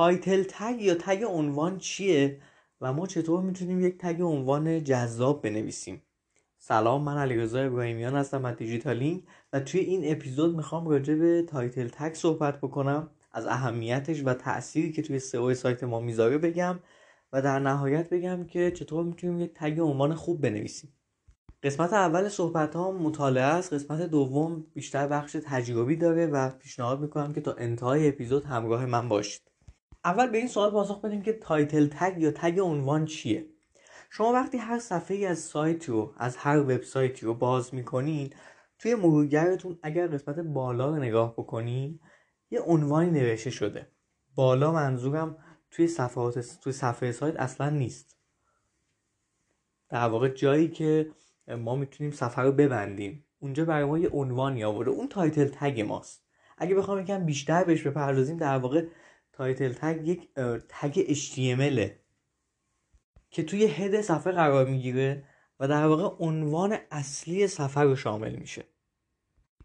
title tag یا tag عنوان چیه؟ و ما چطور می‌تونیم یک tag عنوان جذاب بنویسیم؟ سلام من علیرضا ابراهیمیان هستم از دیجیتالینگ و توی این اپیزود می‌خوام راجع به title tag صحبت بکنم از اهمیتش و تأثیری که توی سئو سایت ما می‌ذاره بگم و در نهایت بگم که چطور می‌تونیم یک tag عنوان خوب بنویسیم. قسمت اول صحبت ها مطالعه است. قسمت دوم بیشتر بخش تجربی داره و پیشنهاد می‌کنم که تا انتهای اپیزود همراه من باشید. اول به این سوال پاسخ بدیم که title tag یا tag عنوان چیه؟ شما وقتی هر صفحه از سایت رو از هر وبسایتی رو باز می‌کنین توی مرورگرتون اگر قسمت بالا رو نگاه بکنین یه عنوانی نوشته شده. بالا منظورم توی صفحات توی صفحه سایت اصلا نیست. در واقع جایی که ما می‌تونیم صفحه رو ببندیم. اونجا برای ما یه عنوانی آورده. اون title tag ماست. اگه بخوام یکم بیشتر بهش بپردازیم در واقع title tag یک tag HTML که توی head صفحه قرار می‌گیره و در واقع عنوان اصلی صفحه رو شامل میشه.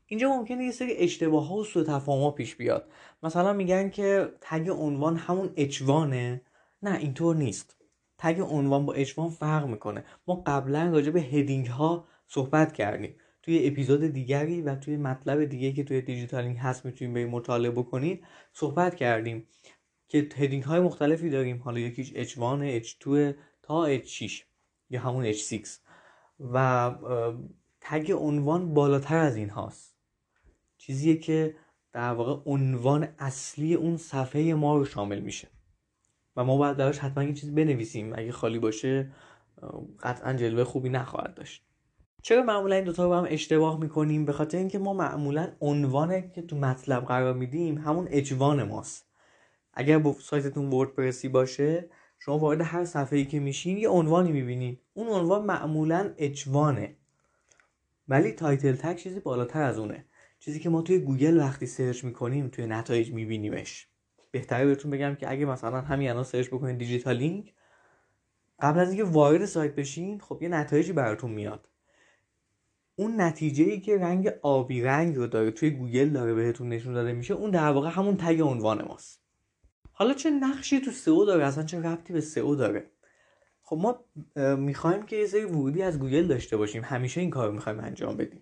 اینجا ممکنه یه سری اشتباه ها و سوء تفاهم پیش بیاد. مثلا میگن که tag عنوان همون H1 ه نه اینطور نیست. tag عنوان با H1 فرق می‌کنه. ما قبلا راجع به heading ها صحبت کردیم. توی اپیزود دیگری و توی مطلب دیگه که توی دیجیتالینگ هست می‌تونیم به مطالعه بکنید صحبت کردیم که هدینگ های مختلفی داریم. حالا یکیش H1 H2 تا H6 یا همون H6 و تگ عنوان بالاتر از این هاست. چیزیه که در واقع عنوان اصلی اون صفحه ما رو شامل میشه. و ما باید براش حتما یه چیز بنویسیم. اگه خالی باشه قطعا جلوه خوبی نخواهد داشت. چرا معمولا این دوتا رو هم اشتباه می‌کنیم؟ به خاطر اینکه ما معمولا عنوانی که تو مطلب قرار میدیم همون H1 ماست. اگر با سایتتون وردپرسی باشه شما وارد هر صفحه ای که میشین یه عنوانی می‌بینین. اون عنوان معمولا H1 ه ولی title tag چیزی بالاتر از اونه. چیزی که ما توی گوگل وقتی search می‌کنیم توی نتایج میبینیمش. بهتره بهتون بگم که اگه مثلا همین الان search بکنید دیجیتال لینک قبل از اینکه وارد سایت بشین خب یه نتایجی براتون میاد. اون نتیجه ای که رنگ آبی رنگ رو داره توی گوگل داره بهتون نشون داده میشه اون در واقع همون tag عنوان ماست. حالا چه نقشی تو سئو داره؟ اصلا چه ربطی به سئو داره؟ خب ما می‌خوایم که یه سری ورودی از گوگل داشته باشیم. همیشه این کار می‌خوایم انجام بدیم.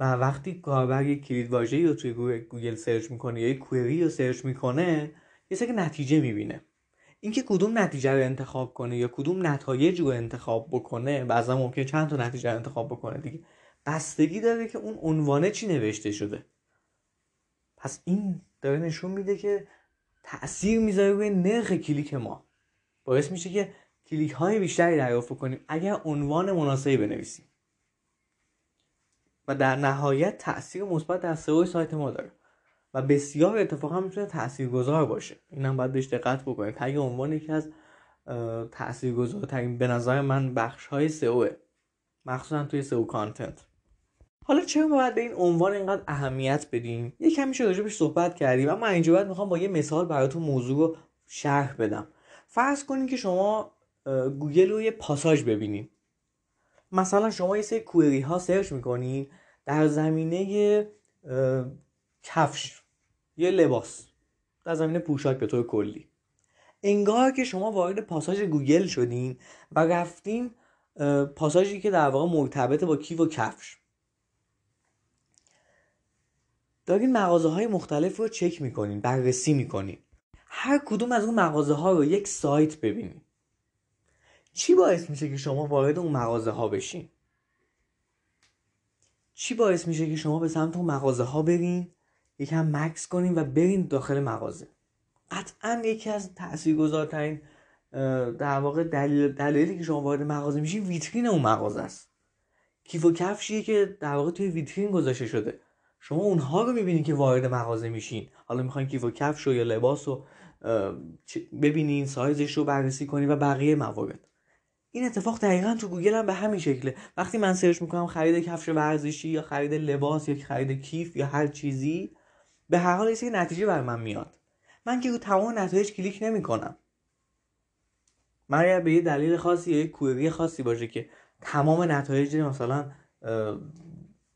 و وقتی کاربر یک کلید واژه‌ای رو توی گوگل search می‌کنه یا یک query رو search می‌کنه یه سری نتیجه می‌بینه. اینکه کدوم نتیجه رو انتخاب کنه یا کدوم نتایج رو انتخاب بکنه بعضا ممکنه چند تا نتیجه رو انتخاب بکنه دیگه. بستگی داره که اون عنوانه چی نوشته شده. پس این داره نشون میده که تاثیر می‌ذاره روی نرخ کلیک ما. باعث میشه که کلیک های بیشتری دریافت کنیم اگر عنوان مناسبی بنویسیم. و در نهایت تاثیر مثبت در سئو سایت ما داره. و بسیار اتفاقا می‌تونه تاثیرگذار باشه. اینم باید بهش دقت بکنید tag عنوان یکی از تاثیرگذارترین به نظر من بخش های سئو مخصوصا توی سئو content. حالا چرا باید به این عنوان اینقدر اهمیت بدیم؟ یه کمی راجبش صحبت کردیم اما اینجا باید می‌خوام با یه مثال براتون موضوع رو شرح بدم. فرض کنید که شما گوگل رو یه پاساژ ببینید مثلا شما یه سری query ها search می‌کنین در زمینه کفش یه لباس. در زمینه پوشاک به طور کلی. انگار که شما وارد پاساژ گوگل شدین و رفتین پاساژی که در واقع مرتبط با کیف و کفش. دارین مغازه های مختلف رو چک می‌کنین بررسی می‌کنین. هر کدوم از اون مغازه ها رو یک سایت ببینین. چی باعث میشه که شما وارد اون مغازه ها بشین؟ چی باعث میشه که شما به سمت اون مغازه ها برین؟ یکم مکس کنین و برین داخل مغازه. قطعا یکی از تاثیرگذارترین در واقع دلیل دلیلی که شما وارد مغازه میشین ویترین اون مغازه است. کیف و کفشیه که در واقع توی ویترین گذاشته شده. شما اونها رو می‌بینید که وارد مغازه میشین. حالا می‌خواین کیف و کفش یا لباس رو ببینین سایزش رو بررسی کنین و بقیه موارد. این اتفاق دقیقا تو گوگل هم به همین شکله. وقتی من search می‌کنم خرید کفش ورزشی یا خرید لباس یا خرید کیف یا هر چیزی به هر حال یه نتیجه برا من میاد. من که رو تمام نتایج کلیک نمی‌کنم. من اگر به یه دلیل خاصی یا یه query خاصی باشه که تمام نتایج مثلا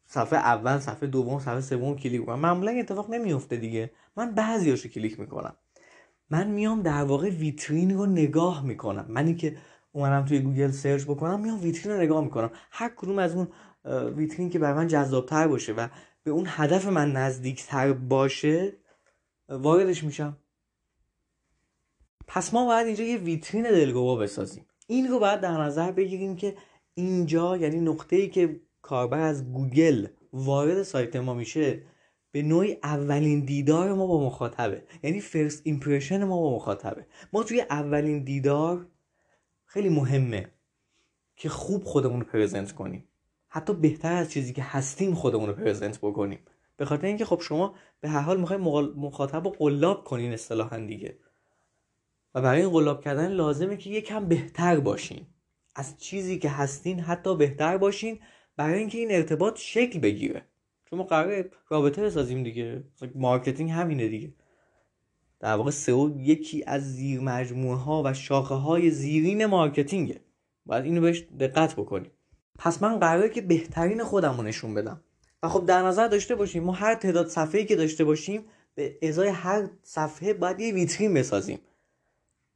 صفحه اول صفحه دوم صفحه سوم کلیک کنم معمولا اتفاق نمیفته دیگه. من بعضیاشو کلیک می‌کنم. من میام در واقع ویترین رو نگاه می‌کنم. منی که اومدم توی گوگل search بکنم میام ویترین رو نگاه می‌کنم. هر کدوم از اون ویترین که برای من جذابتر باشه و به اون هدف من نزدیکتر باشه واردش میشم. پس ما باید اینجا یه ویترین دلگوا بسازیم. این رو باید در نظر بگیریم که اینجا یعنی نقطه ای که کاربر از گوگل وارد سایت ما میشه به نوعی اولین دیدار ما با مخاطبه. یعنی first impression ما با مخاطبه. ما توی اولین دیدار خیلی مهمه که خوب خودمون رو present کنیم. حتی بهتر از چیزی که هستیم خودمون رو present بکنیم. به خاطر اینکه خب شما به هر حال می‌خواید مخاطب رو قلاب کنین اصطلاحا دیگه. و برای این قلاب کردن لازمه که یکم بهتر باشین. از چیزی که هستین حتی بهتر باشین برای اینکه این ارتباط شکل بگیره. چون ما قراره رابطه بسازیم دیگه. marketing همینه دیگه. در واقع سئو یکی از زیر مجموعه ها و شاخه های زیرین marketing ه. باید اینو بهش دقت بکنیم. پس من قراره که بهترین خودم رو نشون بدم. و خب در نظر داشته باشیم ما هر تعداد صفحه‌ای که داشته باشیم به ازای هر صفحه باید یه ویترین بسازیم.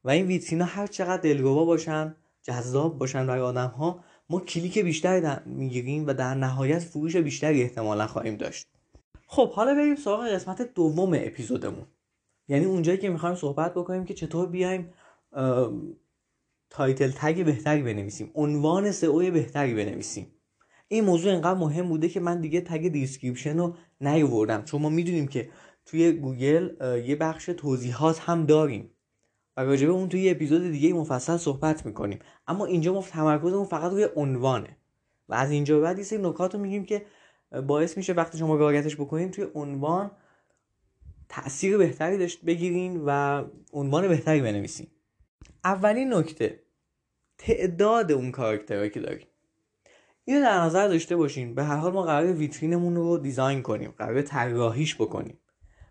و این ویترین ها هر چقدر دلگوا باشن جذاب باشن برای آدم ها ما کلیک بیشتری می‌گیریم و در نهایت فروش بیشتری احتمالا خواهیم داشت. خب حالا بریم سراغ قسمت دوم اپیزودمون. یعنی اونجایی که می‌خوایم صحبت بکنیم که چطور بیایم title tag بهتری بنویسیم. عنوان سئو بهتری بنویسیم. این موضوع انقدر مهم بوده که من دیگه tag description رو نیاوردم. چون ما می‌دونیم که توی گوگل یه بخش توضیحات هم داریم و راجبه اون توی اپیزود دیگه مفصل صحبت می‌کنیم. اما اینجا ما تمرکزمون فقط روی عنوانه. و از اینجا بعد یه سری نکات رو میگیم که باعث میشه وقتی شما رعایتش بکنین توی عنوان تاثیر بهتری داشت بگیرین و عنوان بهتری بنویسین. اولین نکته تعداد اون کاراکترهایی که داریم. اینو در نظر داشته باشین. به هر حال ما قرار ویترینمون رو دیزاین کنیم. قرار طراحیش بکنیم.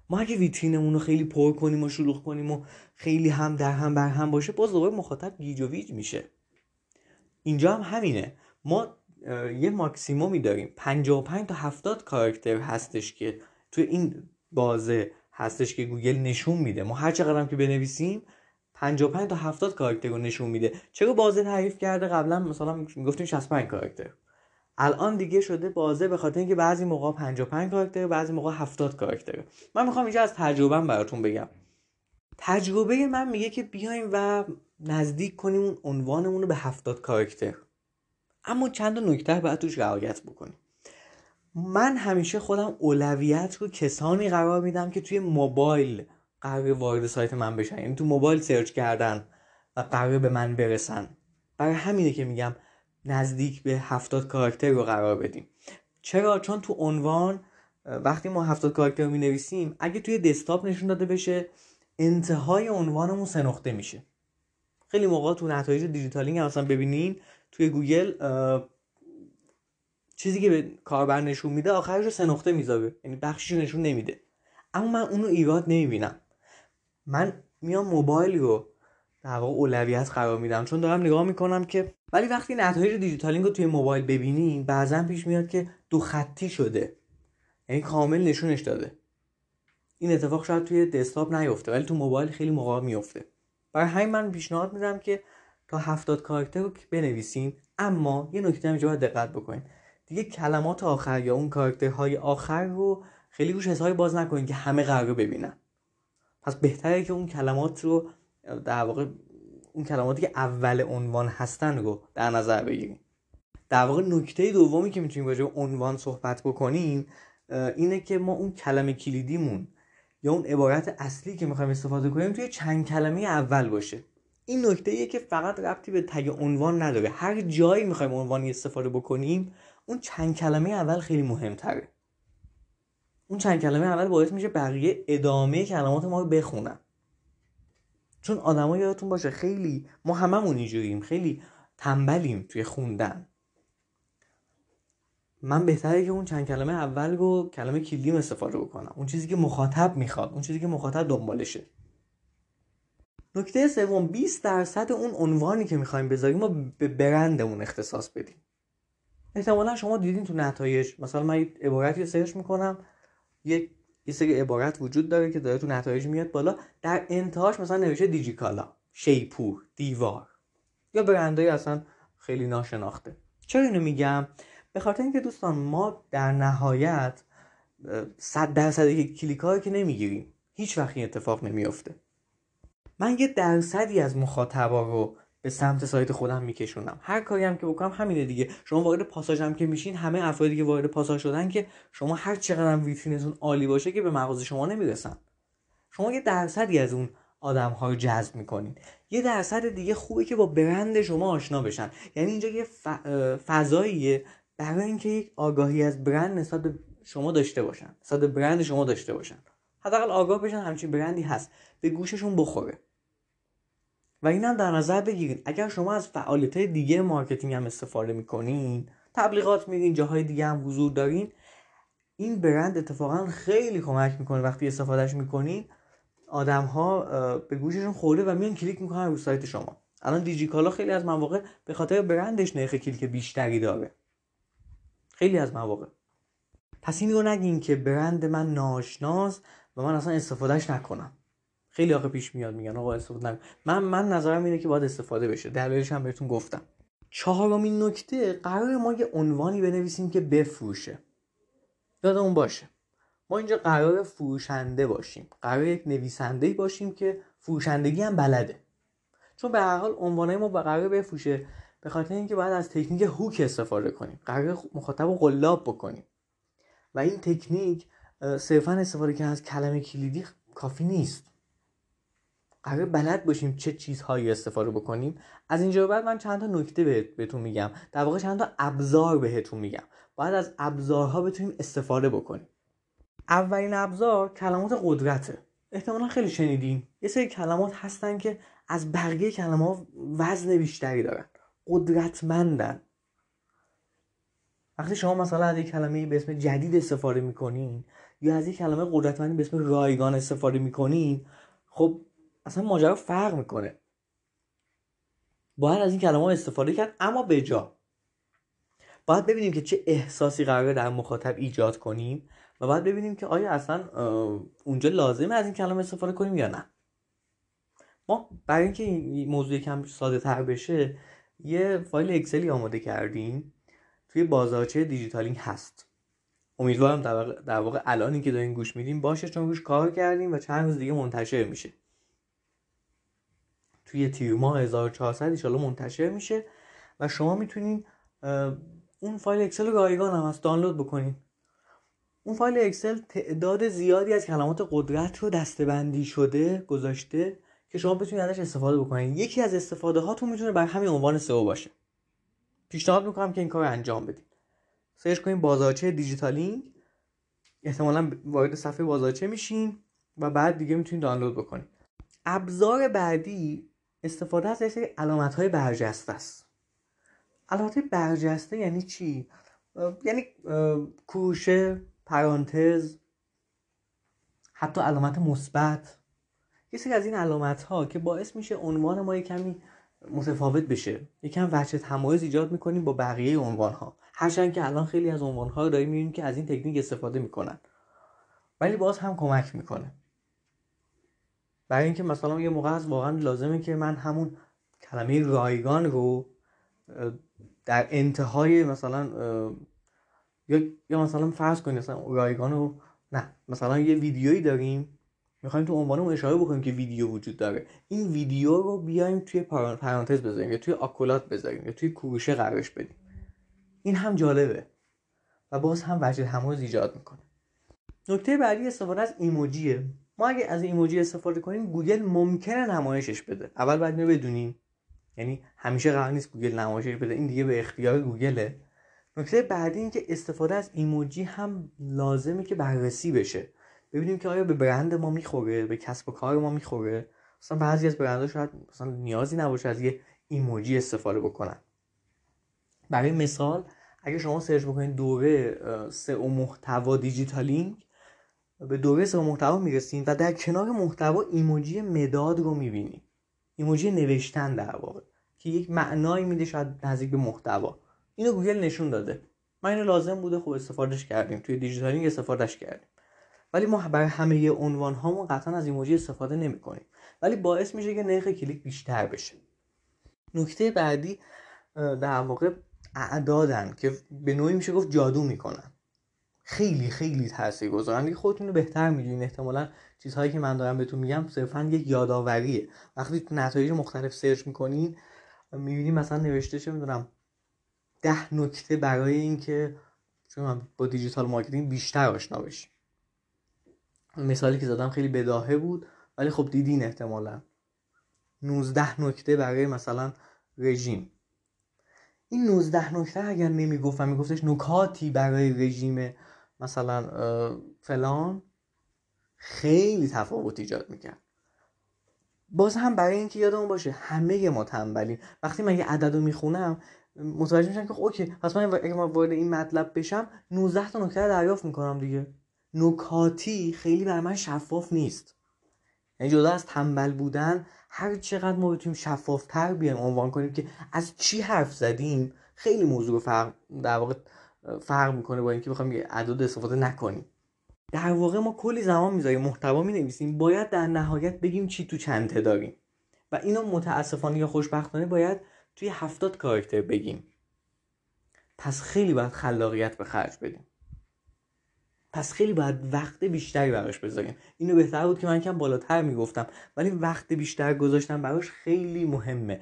ما اگه ویترینمون رو خیلی پر کنیم و شلوغ کنیم و خیلی هم در هم بر هم باشه باز دوباره مخاطب گیج و ویج میشه. اینجا هم همینه. ما یه ماکسیمومی داریم. 55 تا 70 کاراکتر هستش که توی این بازه هستش که گوگل نشون میده. ما هر چقدر که بنویسیم 55 تا 70 کاراکتر رو نشون میده. چرا بازه تعریف کرده؟ قبلا مثلا می‌گفتیم 65 کاراکتر. الان دیگه شده بازه به خاطر اینکه بعضی موقع 55 کاراکتر بعضی موقع 70 کاراکتر من می‌خوام اینجا از تجربهم براتون بگم. تجربه من میگه که بیایم و نزدیک کنیم اون عنوانمون رو به 70 کاراکتر. اما چند نکته باید توش رعایت بکنیم. من همیشه خودم اولویت رو کسانی قرار میدم که توی موبایل قرار وارد سایت من بشن. یعنی تو موبایل سرچ کردن و قرار به من برسن. برای همینه که میگم نزدیک به هفتاد کاراکتر رو قرار بدیم چرا؟ چون تو عنوان وقتی ما هفتاد کاراکتر رو می نویسیم اگه توی دسکتاپ نشون داده بشه انتهای عنوانمون سه نقطه میشه. خیلی موقع تو نتایج دیجیتال لینک هم اصلا ببینین توی گوگل چیزی که به کاربر نشون میده آخرش رو سه نقطه می‌ذاره. یعنی بخشش نشون نمیده. اما من اونو ایراد نمی‌بینم. من میام موبایل رو در واقع اولویت قرار میدم. چون دارم نگاه می‌کنم که ولی وقتی نتایج دیجیتال لینک رو توی موبایل ببینین بعضا پیش میاد که دو خطی شده. یعنی کامل نشونش داده. این اتفاق شاید توی دسکتاپ نیفته ولی تو موبایل خیلی موقع میفته. برای همین من پیشنهاد میدم که تا هفتاد کاراکتر رو بنویسین اما یه نکته هم باید دقت بکنین. دیگه کلمات آخر یا اون کاراکترهای آخر رو خیلی روش حسابی باز نکنین که همه قرار ببینن. پس بهتره که اون کلمات رو در واقع اون کلماتی که اول عنوان هستن رو در نظر بگیریم. در واقع نکته دومی که می‌تونیم راجع عنوان صحبت بکنیم اینه که ما اون کلمه کلیدیمون یا اون عبارت اصلی که می‌خوایم استفاده کنیم توی چند کلمه اول باشه. این نکته ایه که فقط ربطی به تگ عنوان نداره. هر جایی می‌خوایم عنوانی استفاده بکنیم اون چند کلمه اول خیلی مهمتره. اون چند کلمه اول باعث میشه بقیه ادامه کلمات ما رو بخونن. چون آدما یادتون باشه خیلی ما هممون اینجوریم خیلی تنبلیم توی خوندن. من بهتره که اون چند کلمه اول رو کلمه کلیدیم استفاده بکنم. اون چیزی که مخاطب می‌خواد اون چیزی که مخاطب دنبالشه. نکته سوم 20 درصد اون عنوانی که می‌خوایم بذاریم ما به برندمون اختصاص بدیم. احتمالا شما دیدین تو نتایج. مثلا من عبارتی رو سرچ می‌کنم. یک یه سری عبارت وجود داره که داره تو نتایج میاد بالا. در انتهاش مثلا نوشته دیجیکالا شیپور دیوار. یا برندهای اصلا خیلی ناشناخته. چرا اینو میگم؟ به خاطر اینکه دوستان ما در نهایت صد درصد کلیک که نمی‌گیریم هیچ وقت این اتفاق نمیافته. من یه درصدی از مخاطبا رو به سمت سایت خودم میکشونم. هر کاری هم که بکنم همینه دیگه. شما وارد پاساژ هم که میشین همه افرادی که وارد پاساژ شدن که شما هر چقدر هم ویترینتون عالی باشه که به مغازه شما نمی‌رسن. شما یه درصدی از اون آدم ها رو جذب می‌کنین. یه درصد دیگه خوبه که با برند شما آشنا بشن. یعنی اینجا یه فضاییه برای اینکه یک آگاهی از برند نسبت به شما داشته باشن. نسبت برند شما داشته باشن. حداقل آگاه بشن همچین برندی هست. به گوششون بخوره. و این هم در نظر بگیرید. اگر شما از فعالیت دیگه marketing هم استفاده می‌کنین تبلیغات میرین جاهای دیگه هم حضور دارین این برند اتفاقا خیلی کمک می‌کنه. وقتی استفادهش می‌کنین آدم ها به گوششون خورده و میان کلیک می‌کنن رو سایت شما. الان دیجیکالا خیلی از مواقع به خاطر برندش نرخ کلیک بیشتری داره. خیلی از مواقع. پس این رو نگین که برند من ناشناس و من اصلا استفادهش نکنم. خیلی آخه پیش میاد میگن آقا استفاده نکن من من نظرم اینه که باید استفاده بشه. دلیلش هم بهتون گفتم. چهارمین نکته قرار ما یه عنوانی بنویسیم که بفروشه. یادمون باشه. ما اینجا قرار فروشنده باشیم. قرار یک نویسنده باشیم که فروشندگی هم بلده. چون به هر حال عنوانای ما قرار بفروشه به خاطر اینکه باید از تکنیک هوک استفاده کنیم. قرار مخاطب رو قلاب بکنیم. و این تکنیک صرفا استفاده کردن از کلمه کلیدی کافی نیست. قرار بلد باشیم چه چیزهایی استفاده بکنیم. از اینجا بعد من چند تا نکته بهتون میگم. در واقع چند تا ابزار بهتون میگم. باید از ابزارها بتونیم استفاده بکنیم. اولین ابزار کلمات قدرته. احتمالا خیلی شنیدین. یه سری کلمات هستن که از بقیه کلمات وزن بیشتری دارن. قدرتمندن. وقتی شما مثلا از یک کلمه به اسم جدید استفاده می‌کنین یا از یک کلمه قدرتمندی به اسم رایگان استفاده می‌کنین خب اصلا ماجرا فرق می‌کنه. باید از این کلمه استفاده کرد اما به جا. باید ببینیم که چه احساسی قراره در مخاطب ایجاد کنیم و باید ببینیم که آیا اصلا اونجا لازمه از این کلمه استفاده کنیم یا نه. ما برای اینکه این موضوع کم ساده تر بشه یه فایل اکسلی آماده کردیم. توی بازارچه دیجیتالینگ هست. امیدوارم در واقع الانی که دارین گوش میدین باشه چون روش کار کردیم و چند روز دیگه منتشر میشه. توی تیر ماه 1400 ایشالا منتشر میشه و شما می‌تونین اون فایل اکسل رایگان هم از دانلود بکنین. اون فایل اکسل تعداد زیادی از کلمات قدرت رو دسته‌بندی شده گذاشته که شما بتونید ازش استفاده بکنین. یکی از استفاده هاتون می‌تونه برای همین عنوان سئو باشه. پیشنهاد می‌کنم که این کار انجام بدین. search کنین بازارچه دیجیتالینگ احتمالا وارد صفحه بازارچه میشین و بعد دیگه می‌تونید دانلود بکنین. ابزار بعدی استفاده از سری علامت های برجسته است. علامت برجسته یعنی چی؟ یعنی کوشه پرانتز حتی علامت مثبت. یه سری از این علامت ها که باعث میشه عنوان ما کمی متفاوت بشه. یکم وجه تمایز ایجاد می‌کنیم با بقیه عنوان ها هرچند که الان خیلی از عنوان ها رو داریم می‌بینیم که از این تکنیک استفاده می‌کنن. ولی باز هم کمک می‌کنه. برای اینکه مثلا یه موقع از واقعا لازمه که من همون کلمه رایگان رو در انتهای مثلا یا مثلا فرض کنید مثلا رایگان رو نه مثلا یه ویدیویی داریم می‌خوایم تو عنوانمون اشاره بکنیم که ویدیو وجود داره. این ویدیو رو بیایم توی پرانتز بذاریم یا توی آکولات بذاریم یا توی کوروشه قرارش بدیم. این هم جالبه و باز هم وجه تمایز ایجاد می‌کنه. نکته بعدی استفاده از ایموجیه. ما اگه از ایموجی استفاده کنیم گوگل ممکنه نمایشش بده. اول باید اینو بدونیم. یعنی همیشه قرار نیست گوگل نمایشش بده. این دیگه به اختیار گوگله. نکته بعدی این که استفاده از ایموجی هم لازمه که بررسی بشه. ببینیم که آیا به برند ما می‌خوره به کسب و کار ما می‌خوره. مثلا بعضی از برندها شاید مثلا نیازی نباشه از یه ایموجی استفاده بکنن. برای مثال اگه شما search بکنید دوره سئو محتوا دیجیتالینگ به دوره سئو محتوا می‌رسیم و در کنار محتوا ایموجی مداد رو می‌بینیم. ایموجی نوشتن در واقع که یک معنایی میده شاید نزدیک به محتوا. اینو گوگل نشون داده. ما اینو لازم بوده خب استفادهش کردیم. توی دیجیتالینگ استفادهش کردیم. ولی ما برای همه عنوان هامون قطعا از ایموجی استفاده نمی کنیم ولی باعث میشه که نرخ کلیک بیشتر بشه. نکته بعدی در واقع اعدادن که به نوعی میشه گفت جادو می‌کنن. خیلی خیلی تاثیر گذارن خودتونم بهتر می‌دونین. احتمالا چیزهایی که من دارم بهتون میگم صرفا یک یادآوریه. وقتی نتایج مختلف search می‌کنین می‌بینیم مثلا نوشته چه می‌دونم ده نکته برای اینکه چون با digital marketing بیشتر آشنا بشیم مثالی که زدم خیلی بداهه بود ولی خب دیدین احتمالا. 19 نکته برای مثلا رژیم. این 19 نکته اگر نمی‌گفتم میگفتش نکاتی برای رژیم مثلا فلان خیلی تفاوت ایجاد می‌کرد. باز هم برای اینکه یادمون باشه همه ما تنبلیم. وقتی من یه عدد رو می‌خونم متوجه میشم که خب اوکی پس من اگه من وارد این مطلب بشم 19 تا نکته دریافت می‌کنم دیگه. نکاتی خیلی برای من شفاف نیست. یعنی جدا از تنبل بودن هر چقدر ما بتونیم شفافتر بیایم عنوان کنیم که از چی حرف زدیم خیلی موضوع فرق در واقع فرق می‌کنه با اینکه بخوایم یه عدد استفاده نکنیم. در واقع ما کلی زمان می‌ذاریم. محتوا می نویسیم باید در نهایت بگیم چی تو چنته داریم. و اینو متاسفانه یا خوشبختانه باید توی هفتاد کاراکتر بگیم. پس خیلی باید خلاقیت به خرج بدیم. پس خیلی باید وقت بیشتری براش بذاریم. اینو بهتر بود که من کم بالاتر می‌گفتم. ولی وقت بیشتر گذاشتم براش خیلی مهمه.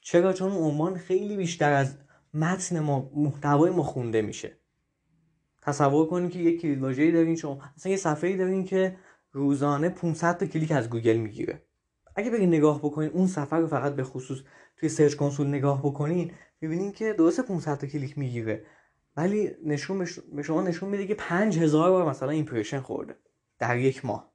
چرا؟ چون عنوان خیلی بیشتر از متن ما محتوای ما خونده میشه. تصور کنید که یک کلید واژه‌ای دارین شما مثلا یه صفحه‌ای دارین که روزانه 500 تا کلیک از گوگل می‌گیره. اگه برین نگاه بکنین اون صفحه رو فقط به خصوص توی Search Console نگاه بکنین می‌بینین که درسته 500 تا کلیک می‌گیره. ولی نشون به شما نشون میده که 5000 بار مثلا impression خورده در یک ماه.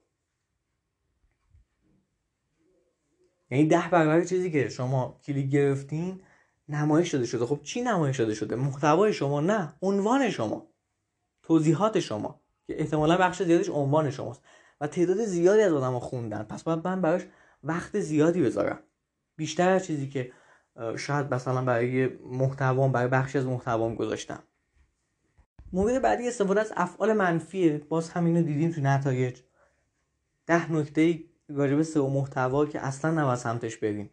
یعنی ده برابر چیزی که شما کلیک گرفتین نمایش داده شده. خب چی نمایش داده شده؟ محتوای شما نه عنوان شما توضیحات شما که احتمالا بخش زیادش عنوان شماست. و تعداد زیادی از آدم خوندن. پس باید من براش وقت زیادی بذارم. بیشتر از چیزی که شاید مثلا برای محتوام برای بخشی از محتوام گذاشتم. مورد بعدی استفاده از افعال منفیه. باز همینو دیدیم تو نتایج. ده نکته راجب سئو محتوا که اصلا نباید سمتش بریم.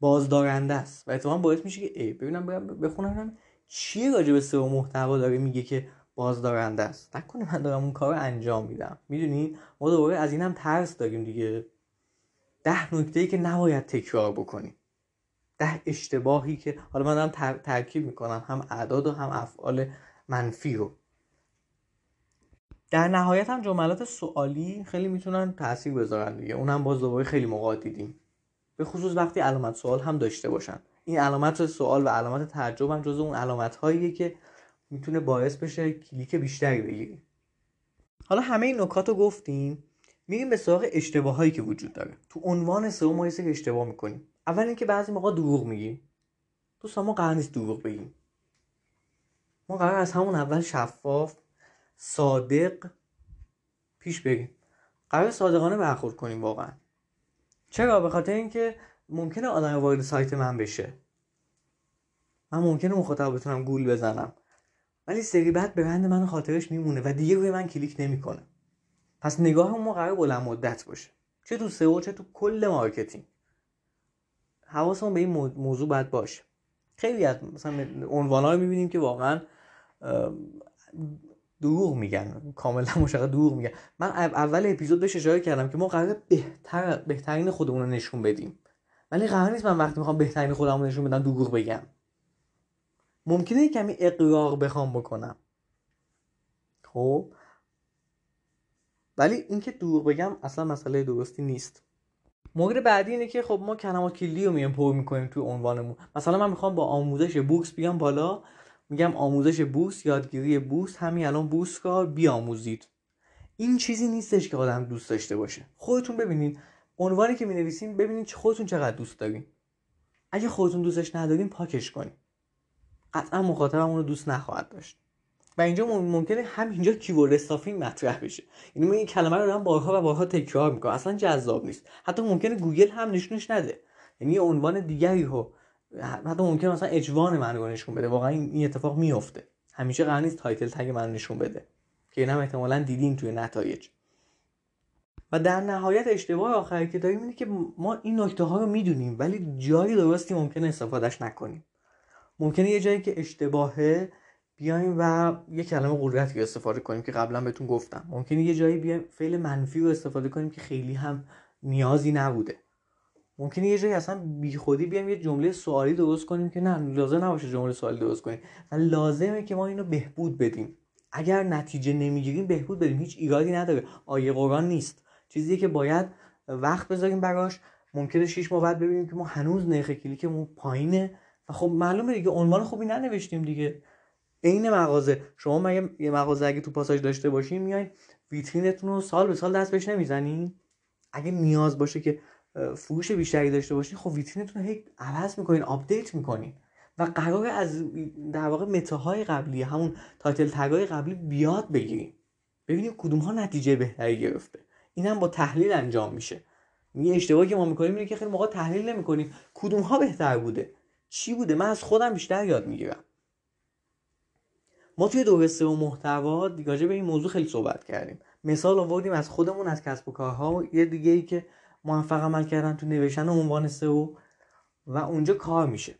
بازدارنده است. و اتفاقا باعث میشه که ای ببینم بخونم چیه راجب سئو محتوا داره میگه که بازدارنده است. نکنه من دارم اون کار انجام میدم. می‌دونید ما دوباره از اینم ترس داریم دیگه. ده نکته ای که نباید تکرار بکنیم. ده اشتباهی که حالا من دارم ترکیب می‌کنم. هم اعداد و هم افعال منفی رو. در نهایت هم جملات سوالی خیلی می‌تونن تاثیر بذارن دیگه. اونم باز دوباره خیلی موقع دیدیم. به خصوص وقتی علامت سوال هم داشته باشن. این علامت سوال و علامت تعجب هم جز اون علامت هاییه که می‌تونه باعث بشه کلیک بیشتری بگیریم حالا همه این نکات رو گفتیم میریم به سراغ اشتباه هایی که وجود داره. تو عنوان سئو ما که اشتباه می‌کنیم. اول اینکه بعضی موقع دروغ میگیم. تو ما قرار نیست دروغ بگیم. ما قرار از همون اول شفاف صادق پیش بریم. قرار صادقانه برخورد کنیم واقعا. چرا؟ به خاطر اینکه ممکنه آدم وارد سایت من بشه. من ممکنه مخاطب بتونم گول بزنم. ولی سری بعد برند من خاطرش میمونه و دیگه روی من کلیک نمی‌کنه. پس نگاه ما قرار بلند مدت باشه. چه تو سئو چه تو کل marketing. حواسمون به این موضوع باید باشه. خیلی از مثلا عنوانا رو می‌بینیم که واقعا دروغ میگن. کاملا مشخص دروغ میگن. من اول اپیزود بهش اشاره کردم که ما قرار بهتر بهترین خودمون رو نشون بدیم. ولی قرار نیست من وقتی می‌خوام بهترین خودم رو نشون بدم دروغ بگم. ممکنه کمی اقراق بخوام بکنم. خب؟ ولی اینکه دروغ بگم اصلا مسئله درستی نیست. مورد بعدی اینه که خب ما کلمات کلی رو میایم پر می‌کنیم توی عنوانمون. مثلا من می‌خوام با آموزش بوکس بیام بالا. میگم آموزش بوس یادگیری بوس همین الان بوس کار بیاموزید. این چیزی نیستش که آدم دوست داشته باشه. خودتون ببینید عنوانی که می‌نویسین ببینید خودتون چقدر دوست دارین. اگه خودتون دوستش ندارین پاکش کنید قطعا مخاطبم رو دوست نخواهد داشت. و اینجا ممکنه همینجا keyword stuffing مطرح بشه. یعنی من این کلمه رو دارم بارها و بارها تکرار می‌کنم. اصلا جذاب نیست. حتی ممکنه گوگل هم نشونش نده. یعنی عنوان دیگری رو حتی ممکنه مثلا H1 من رو نشون بده. واقعا این اتفاق میفته همیشه قرار نیست title tag من نشون بده. که اینم احتمالا دیدین توی نتایج. و در نهایت اشتباه آخری که داریم اینه که ما این نکته ها رو می‌دونیم ولی جایی درستی ممکنه استفادهش نکنیم. ممکنه یه جایی که اشتباهه بیایم و یه کلمه قدرتی استفاده کنیم که قبلا بهتون گفتم. ممکنه یه جایی بیایم فعل منفی رو استفاده کنیم که خیلی هم نیازی نبوده. ممکنه یه جایی اصلا بیخودی بیایم یه جمله سوالی درست کنیم که نه لازم نباشه جمله سوالی درست کنیم. لازمه که ما اینو بهبود بدیم. اگر نتیجه نمی‌گیریم بهبود بدیم. هیچ ایرادی نداره. آیه قرآن نیست. چیزی که باید وقت بذاریم براش. ممکنه شیش ماه بعد ببینیم که ما هنوز نرخ کلیکمون پایینه. و خب معلومه دیگه عنوان خوبی ننوشتیم دیگه. عین مغازه. شما مگه یه مغازه اگه تو پاساژ داشته باشین میای ویترینتون رو سال به سال دست بهش نمی‌زنین؟ اگه نیاز باشه که فروش بیشتری داشته باشین خب ویترینتون هی عوض می‌کنین update می‌کنین. و قرار از در واقع meta های قبلی همون title tag ای قبلی ایده بگیریم ببینیم کدوم ها نتیجه بهتری گرفته. اینم با تحلیل انجام میشه. یه اشتباهی که ما می‌کنیم اینه که خیلی موقع تحلیل نمی‌کنیم کدوم ها بهتر بوده. چی بوده؟ من از خودم بیشتر یاد می‌گیرم. ما توی دوره و محتوا دیگه به این موضوع خیلی صحبت کردیم. مثال آوردیم از خودمون از کسب و کارها. یه دیگه ای که موفق عمل کردن تو نوشتن عنوان سئو و اونجا کار میشه.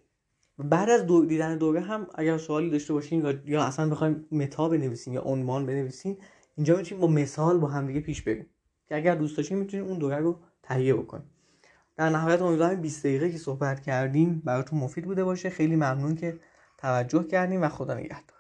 بعد از دو دیدن دوره هم اگر سوالی داشته باشین یا اصلا بخوایم متا بنویسیم یا عنوان بنویسین اینجا می‌تونیم با مثال با همدیگه پیش بریم. که اگر دوست داشتین می‌تونید اون دوره رو تهیه بکنیم در نهایت امیدوارم 20 دقیقه که صحبت کردیم براتون مفید بوده باشه. خیلی ممنون که توجه کردیم و خدا نگهدار.